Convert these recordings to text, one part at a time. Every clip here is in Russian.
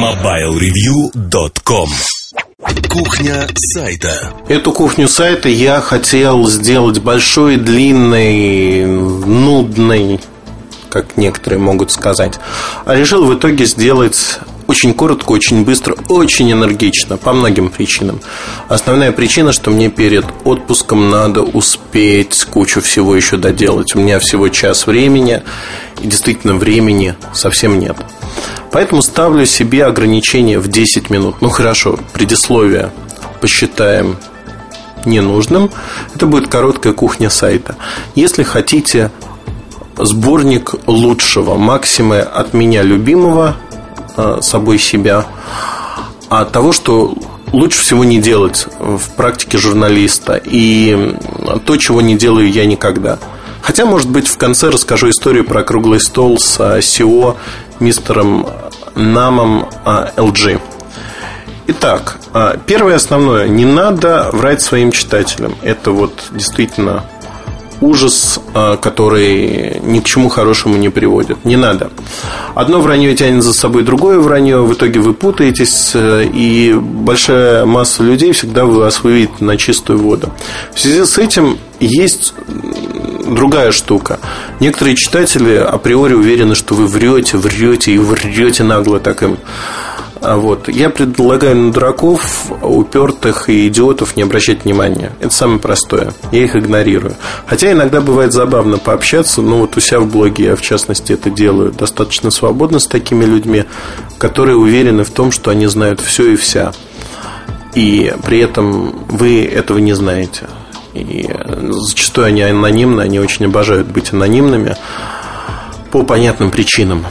MobileReview.com Кухня сайта. Эту кухню сайта я хотел сделать большой, длинной, нудной, как некоторые могут сказать. А решил в итоге сделать очень коротко, очень быстро, очень энергично, по многим причинам. Основная причина, что мне перед отпуском надо успеть кучу всего еще доделать. У меня всего час времени, и действительно времени совсем нет. Поэтому ставлю себе ограничение в 10 минут. Ну хорошо, предисловие посчитаем ненужным. Это будет короткая кухня сайта. Если хотите сборник лучшего, максимы от меня любимого, собой себя, а того, что лучше всего не делать в практике журналиста и то, чего не делаю я никогда. Хотя, может быть, в конце расскажу историю про круглый стол с SEO мистером Намом LG. А, Итак, первое основное, не надо врать своим читателям. Это вот действительно ужас, а, который ни к чему хорошему не приводит. Не надо. Одно вранье тянет за собой другое вранье, в итоге вы путаетесь, э, и большая масса людей всегда вас выведет на чистую воду. В связи с этим есть другая штука. Некоторые читатели априори уверены, что вы врете, врете и врете нагло так им. А вот. Я предлагаю на дураков, упертых и идиотов не обращать внимания. Это самое простое. Я их игнорирую. Хотя иногда бывает забавно пообщаться. Ну, вот у себя в блоге я, в частности, это делаю достаточно свободно с такими людьми, которые уверены в том, что они знают все и вся. И при этом вы этого не знаете. И зачастую они анонимны, они очень обожают быть анонимными по понятным причинам.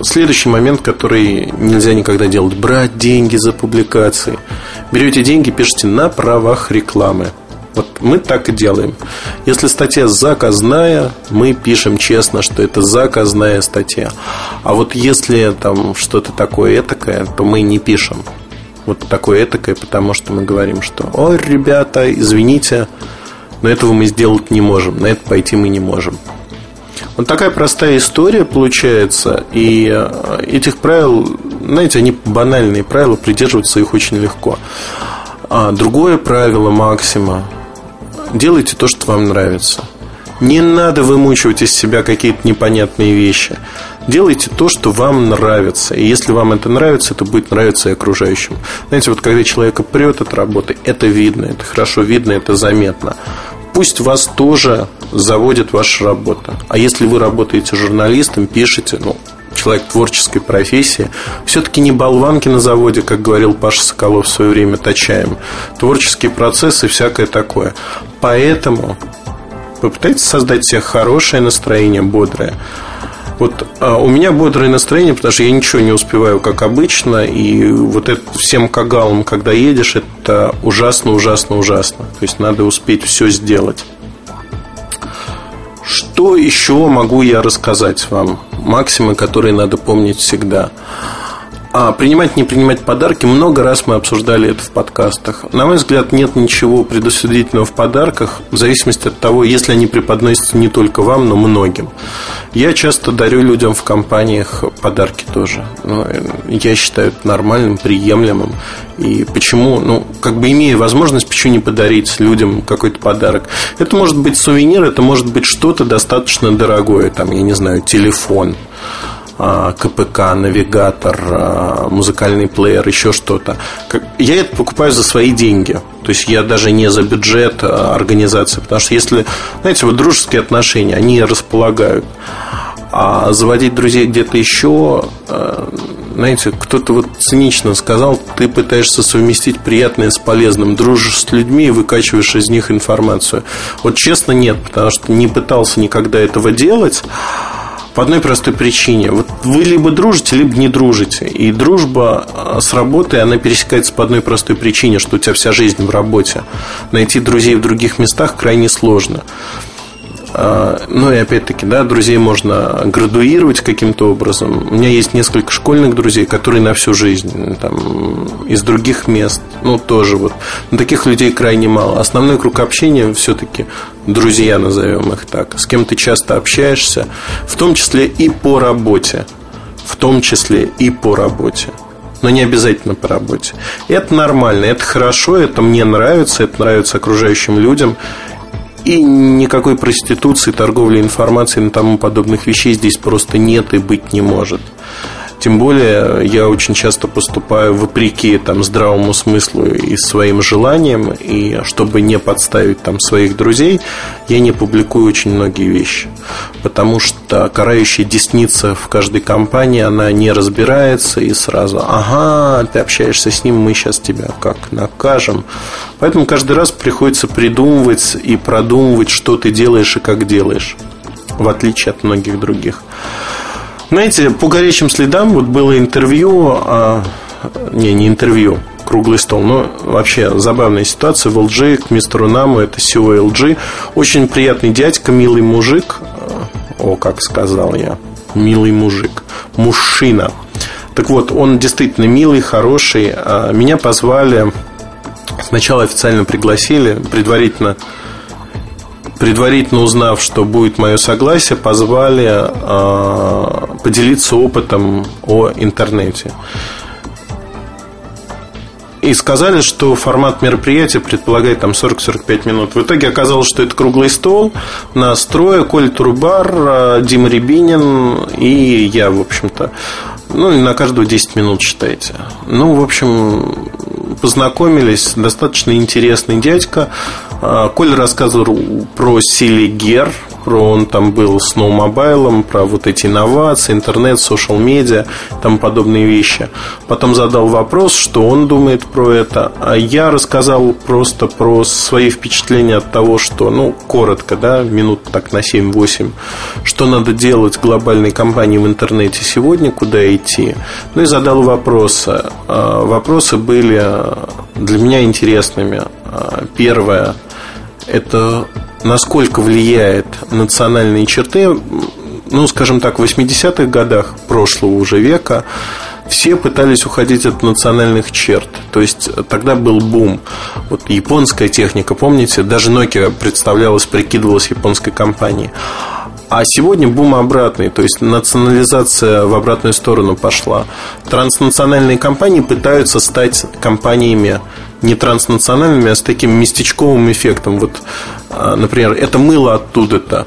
Следующий момент, который нельзя никогда делать. Брать деньги за публикации. Берете деньги, пишите на правах рекламы. Вот мы так и делаем. Если статья заказная, мы пишем честно, что это заказная статья. А вот если там что-то такое этакое, то мы не пишем. Вот такое этакое, потому что мы говорим, что ой, ребята, извините, но этого мы сделать не можем, на это пойти мы не можем. Вот такая простая история получается, и э, этих правил, знаете, они банальные правила, придерживаться их очень легко. А другое правило максима – делайте то, что вам нравится. Не надо вымучивать из себя какие-то непонятные вещи. Делайте то, что вам нравится. И если вам это нравится, это будет нравиться и окружающим. Знаете, вот когда человека прет от работы, это видно, это хорошо видно, это заметно пусть вас тоже заводит ваша работа. А если вы работаете журналистом, пишете, ну, человек творческой профессии, все-таки не болванки на заводе, как говорил Паша Соколов в свое время, точаем. Творческие процессы, всякое такое. Поэтому попытайтесь создать себе хорошее настроение, бодрое. Вот а у меня бодрое настроение, потому что я ничего не успеваю, как обычно, и вот это всем кагалом, когда едешь, это ужасно, ужасно, ужасно. То есть надо успеть все сделать. Что еще могу я рассказать вам? Максимы, которые надо помнить всегда. А принимать, не принимать подарки, много раз мы обсуждали это в подкастах. На мой взгляд, нет ничего предусудительного в подарках, в зависимости от того, если они преподносятся не только вам, но многим. Я часто дарю людям в компаниях подарки тоже. Но ну, я считаю это нормальным, приемлемым. И почему, ну, как бы имея возможность, почему не подарить людям какой-то подарок? Это может быть сувенир, это может быть что-то достаточно дорогое, там, я не знаю, телефон КПК, навигатор, а, музыкальный плеер, еще что-то. Я это покупаю за свои деньги. То есть я даже не за бюджет а, организации. Потому что если, знаете, вот дружеские отношения, они располагают. А заводить друзей где-то еще, знаете, кто-то вот цинично сказал, ты пытаешься совместить приятное с полезным, дружишь с людьми и выкачиваешь из них информацию. Вот честно нет, потому что не пытался никогда этого делать. По одной простой причине. Вот вы либо дружите, либо не дружите. И дружба а, с работой, она пересекается по одной простой причине, что у тебя вся жизнь в работе. Найти друзей в других местах крайне сложно. А, ну и опять-таки, да, друзей можно градуировать каким-то образом. У меня есть несколько школьных друзей, которые на всю жизнь, там, из других мест, ну тоже вот. Но таких людей крайне мало. Основной круг общения все-таки друзья, назовем их так, с кем ты часто общаешься, в том числе и по работе. в том числе и по работе. Но не обязательно по работе. Это нормально, это хорошо, это мне нравится, это нравится окружающим людям. И никакой проституции, торговли информацией и тому подобных вещей здесь просто нет и быть не может. Тем более я очень часто поступаю вопреки там, здравому смыслу и своим желаниям, и чтобы не подставить там, своих друзей, я не публикую очень многие вещи. Потому что карающая десница в каждой компании, она не разбирается и сразу, ага, ты общаешься с ним, мы сейчас тебя как накажем. Поэтому каждый раз приходится придумывать и продумывать, что ты делаешь и как делаешь, в отличие от многих других. Знаете, по горячим следам вот было интервью, а, не, не интервью, круглый стол, но вообще забавная ситуация в LG к мистеру Наму, это CEO LG, очень приятный дядька, милый мужик, о, как сказал я, милый мужик, мужчина. Так вот, он действительно милый, хороший. А, меня позвали, сначала официально пригласили, предварительно предварительно узнав, что будет мое согласие, позвали э, поделиться опытом о интернете. И сказали, что формат мероприятия предполагает там 40-45 минут. В итоге оказалось, что это круглый стол. Нас трое. Коль Турбар, а, Дима Рябинин и я, в общем-то. Ну, и на каждого 10 минут считайте. Ну, в общем, познакомились. Достаточно интересный дядька. А, Коля рассказывал про Селигер, про он там был с ноумобайлом, про вот эти инновации, интернет, social медиа, там подобные вещи. Потом задал вопрос, что он думает про это. А я рассказал просто про свои впечатления от того, что, ну, коротко, да, минут так на 7-8, что надо делать глобальной компании в интернете сегодня, куда идти. Ну и задал вопросы. А, вопросы были для меня интересными. А, первое – это насколько влияет национальные черты, ну, скажем так, в 80-х годах прошлого уже века все пытались уходить от национальных черт. То есть тогда был бум. Вот японская техника, помните, даже Nokia представлялась, прикидывалась японской компанией. А сегодня бум обратный, то есть национализация в обратную сторону пошла. Транснациональные компании пытаются стать компаниями не транснациональными, а с таким местечковым эффектом. Вот, например, это мыло оттуда-то,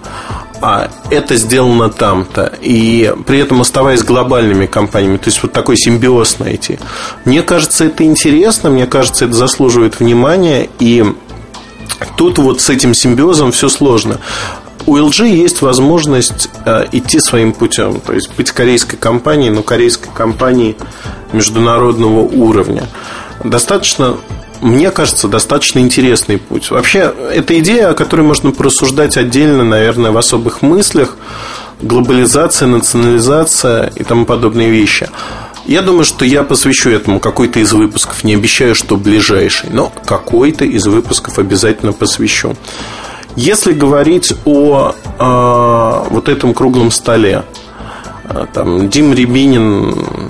а это сделано там-то. И при этом оставаясь глобальными компаниями. То есть вот такой симбиоз найти. Мне кажется, это интересно, мне кажется, это заслуживает внимания. И тут вот с этим симбиозом все сложно у LG есть возможность э, идти своим путем, то есть быть корейской компанией, но корейской компанией международного уровня. Достаточно мне кажется, достаточно интересный путь. Вообще, это идея, о которой можно порассуждать отдельно, наверное, в особых мыслях. Глобализация, национализация и тому подобные вещи. Я думаю, что я посвящу этому какой-то из выпусков. Не обещаю, что ближайший, но какой-то из выпусков обязательно посвящу. Если говорить о э, вот этом круглом столе, э, там Дим Рябинин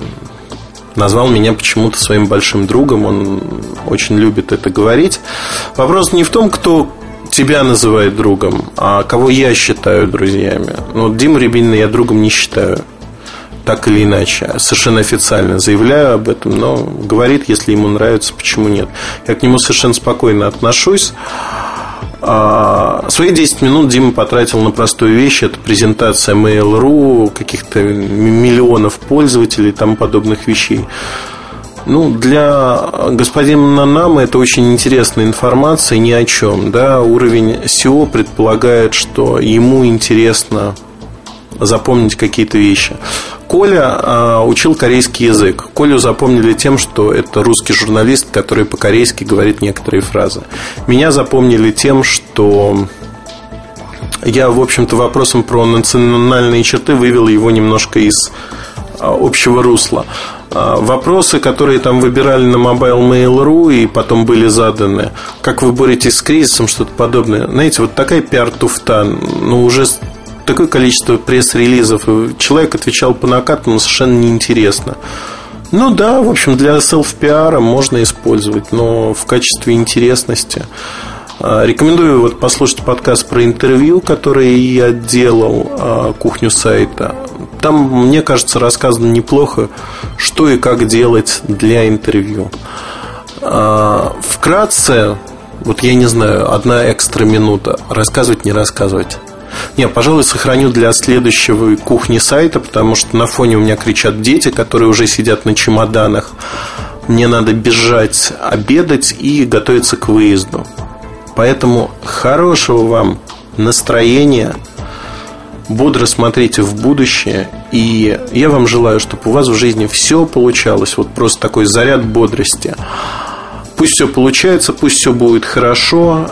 назвал меня почему-то своим большим другом. Он очень любит это говорить. Вопрос не в том, кто тебя называет другом, а кого я считаю друзьями. Ну, вот Диму Рябинина я другом не считаю. Так или иначе, совершенно официально заявляю об этом, но говорит, если ему нравится, почему нет. Я к нему совершенно спокойно отношусь. А, свои 10 минут Дима потратил на простую вещь. Это презентация Mail.ru, каких-то миллионов пользователей и тому подобных вещей. Ну, для господина Нанама это очень интересная информация, ни о чем. Да? Уровень SEO предполагает, что ему интересно запомнить какие-то вещи. Коля э, учил корейский язык. Колю запомнили тем, что это русский журналист, который по-корейски говорит некоторые фразы. Меня запомнили тем, что я, в общем-то, вопросом про национальные черты вывел его немножко из общего русла. Вопросы, которые там выбирали на Mobile Mail.ru и потом были заданы, как вы боретесь с кризисом, что-то подобное. Знаете, вот такая пиар-туфта, ну, уже такое количество пресс-релизов, человек отвечал по накатанному совершенно неинтересно. Ну да, в общем, для селф-пиара можно использовать, но в качестве интересности. А, рекомендую вот послушать подкаст про интервью, который я делал, а, кухню сайта. Там, мне кажется, рассказано неплохо, что и как делать для интервью. А, вкратце, вот я не знаю, одна экстра минута. Рассказывать, не рассказывать. Не, пожалуй, сохраню для следующего кухни сайта, потому что на фоне у меня кричат дети, которые уже сидят на чемоданах. Мне надо бежать, обедать и готовиться к выезду. Поэтому хорошего вам настроения, бодро смотрите в будущее, и я вам желаю, чтобы у вас в жизни все получалось, вот просто такой заряд бодрости. Пусть все получается, пусть все будет хорошо,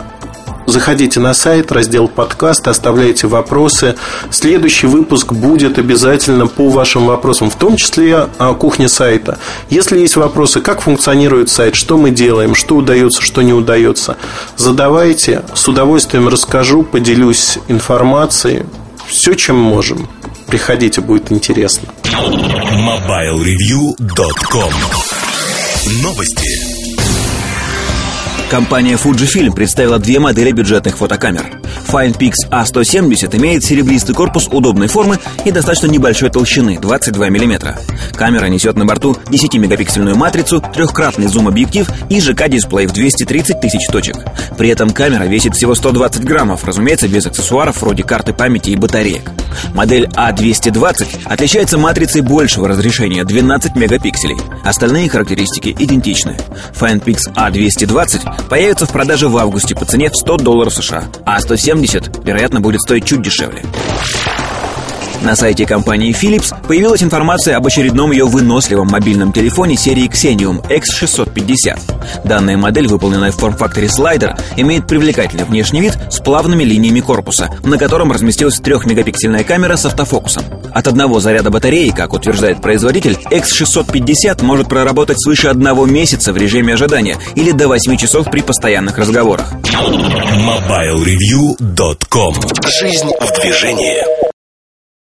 Заходите на сайт, раздел подкаст, оставляйте вопросы. Следующий выпуск будет обязательно по вашим вопросам, в том числе о кухне сайта. Если есть вопросы, как функционирует сайт, что мы делаем, что удается, что не удается, задавайте. С удовольствием расскажу, поделюсь информацией. Все, чем можем. Приходите, будет интересно. MobileReview.com Новости. Компания Fujifilm представила две модели бюджетных фотокамер. FinePix A170 имеет серебристый корпус удобной формы и достаточно небольшой толщины – 22 мм. Камера несет на борту 10-мегапиксельную матрицу, трехкратный зум-объектив и ЖК-дисплей в 230 тысяч точек. При этом камера весит всего 120 граммов, разумеется, без аксессуаров вроде карты памяти и батареек. Модель А220 отличается матрицей большего разрешения – 12 мегапикселей. Остальные характеристики идентичны. FinePix A220 появится в продаже в августе по цене в 100 долларов США, а 170, вероятно, будет стоить чуть дешевле. На сайте компании Philips появилась информация об очередном ее выносливом мобильном телефоне серии Xenium X650. Данная модель, выполненная в форм-факторе слайдер, имеет привлекательный внешний вид с плавными линиями корпуса, на котором разместилась 3-мегапиксельная камера с автофокусом. От одного заряда батареи, как утверждает производитель, X650 может проработать свыше одного месяца в режиме ожидания или до 8 часов при постоянных разговорах. MobileReview.com Жизнь в движении.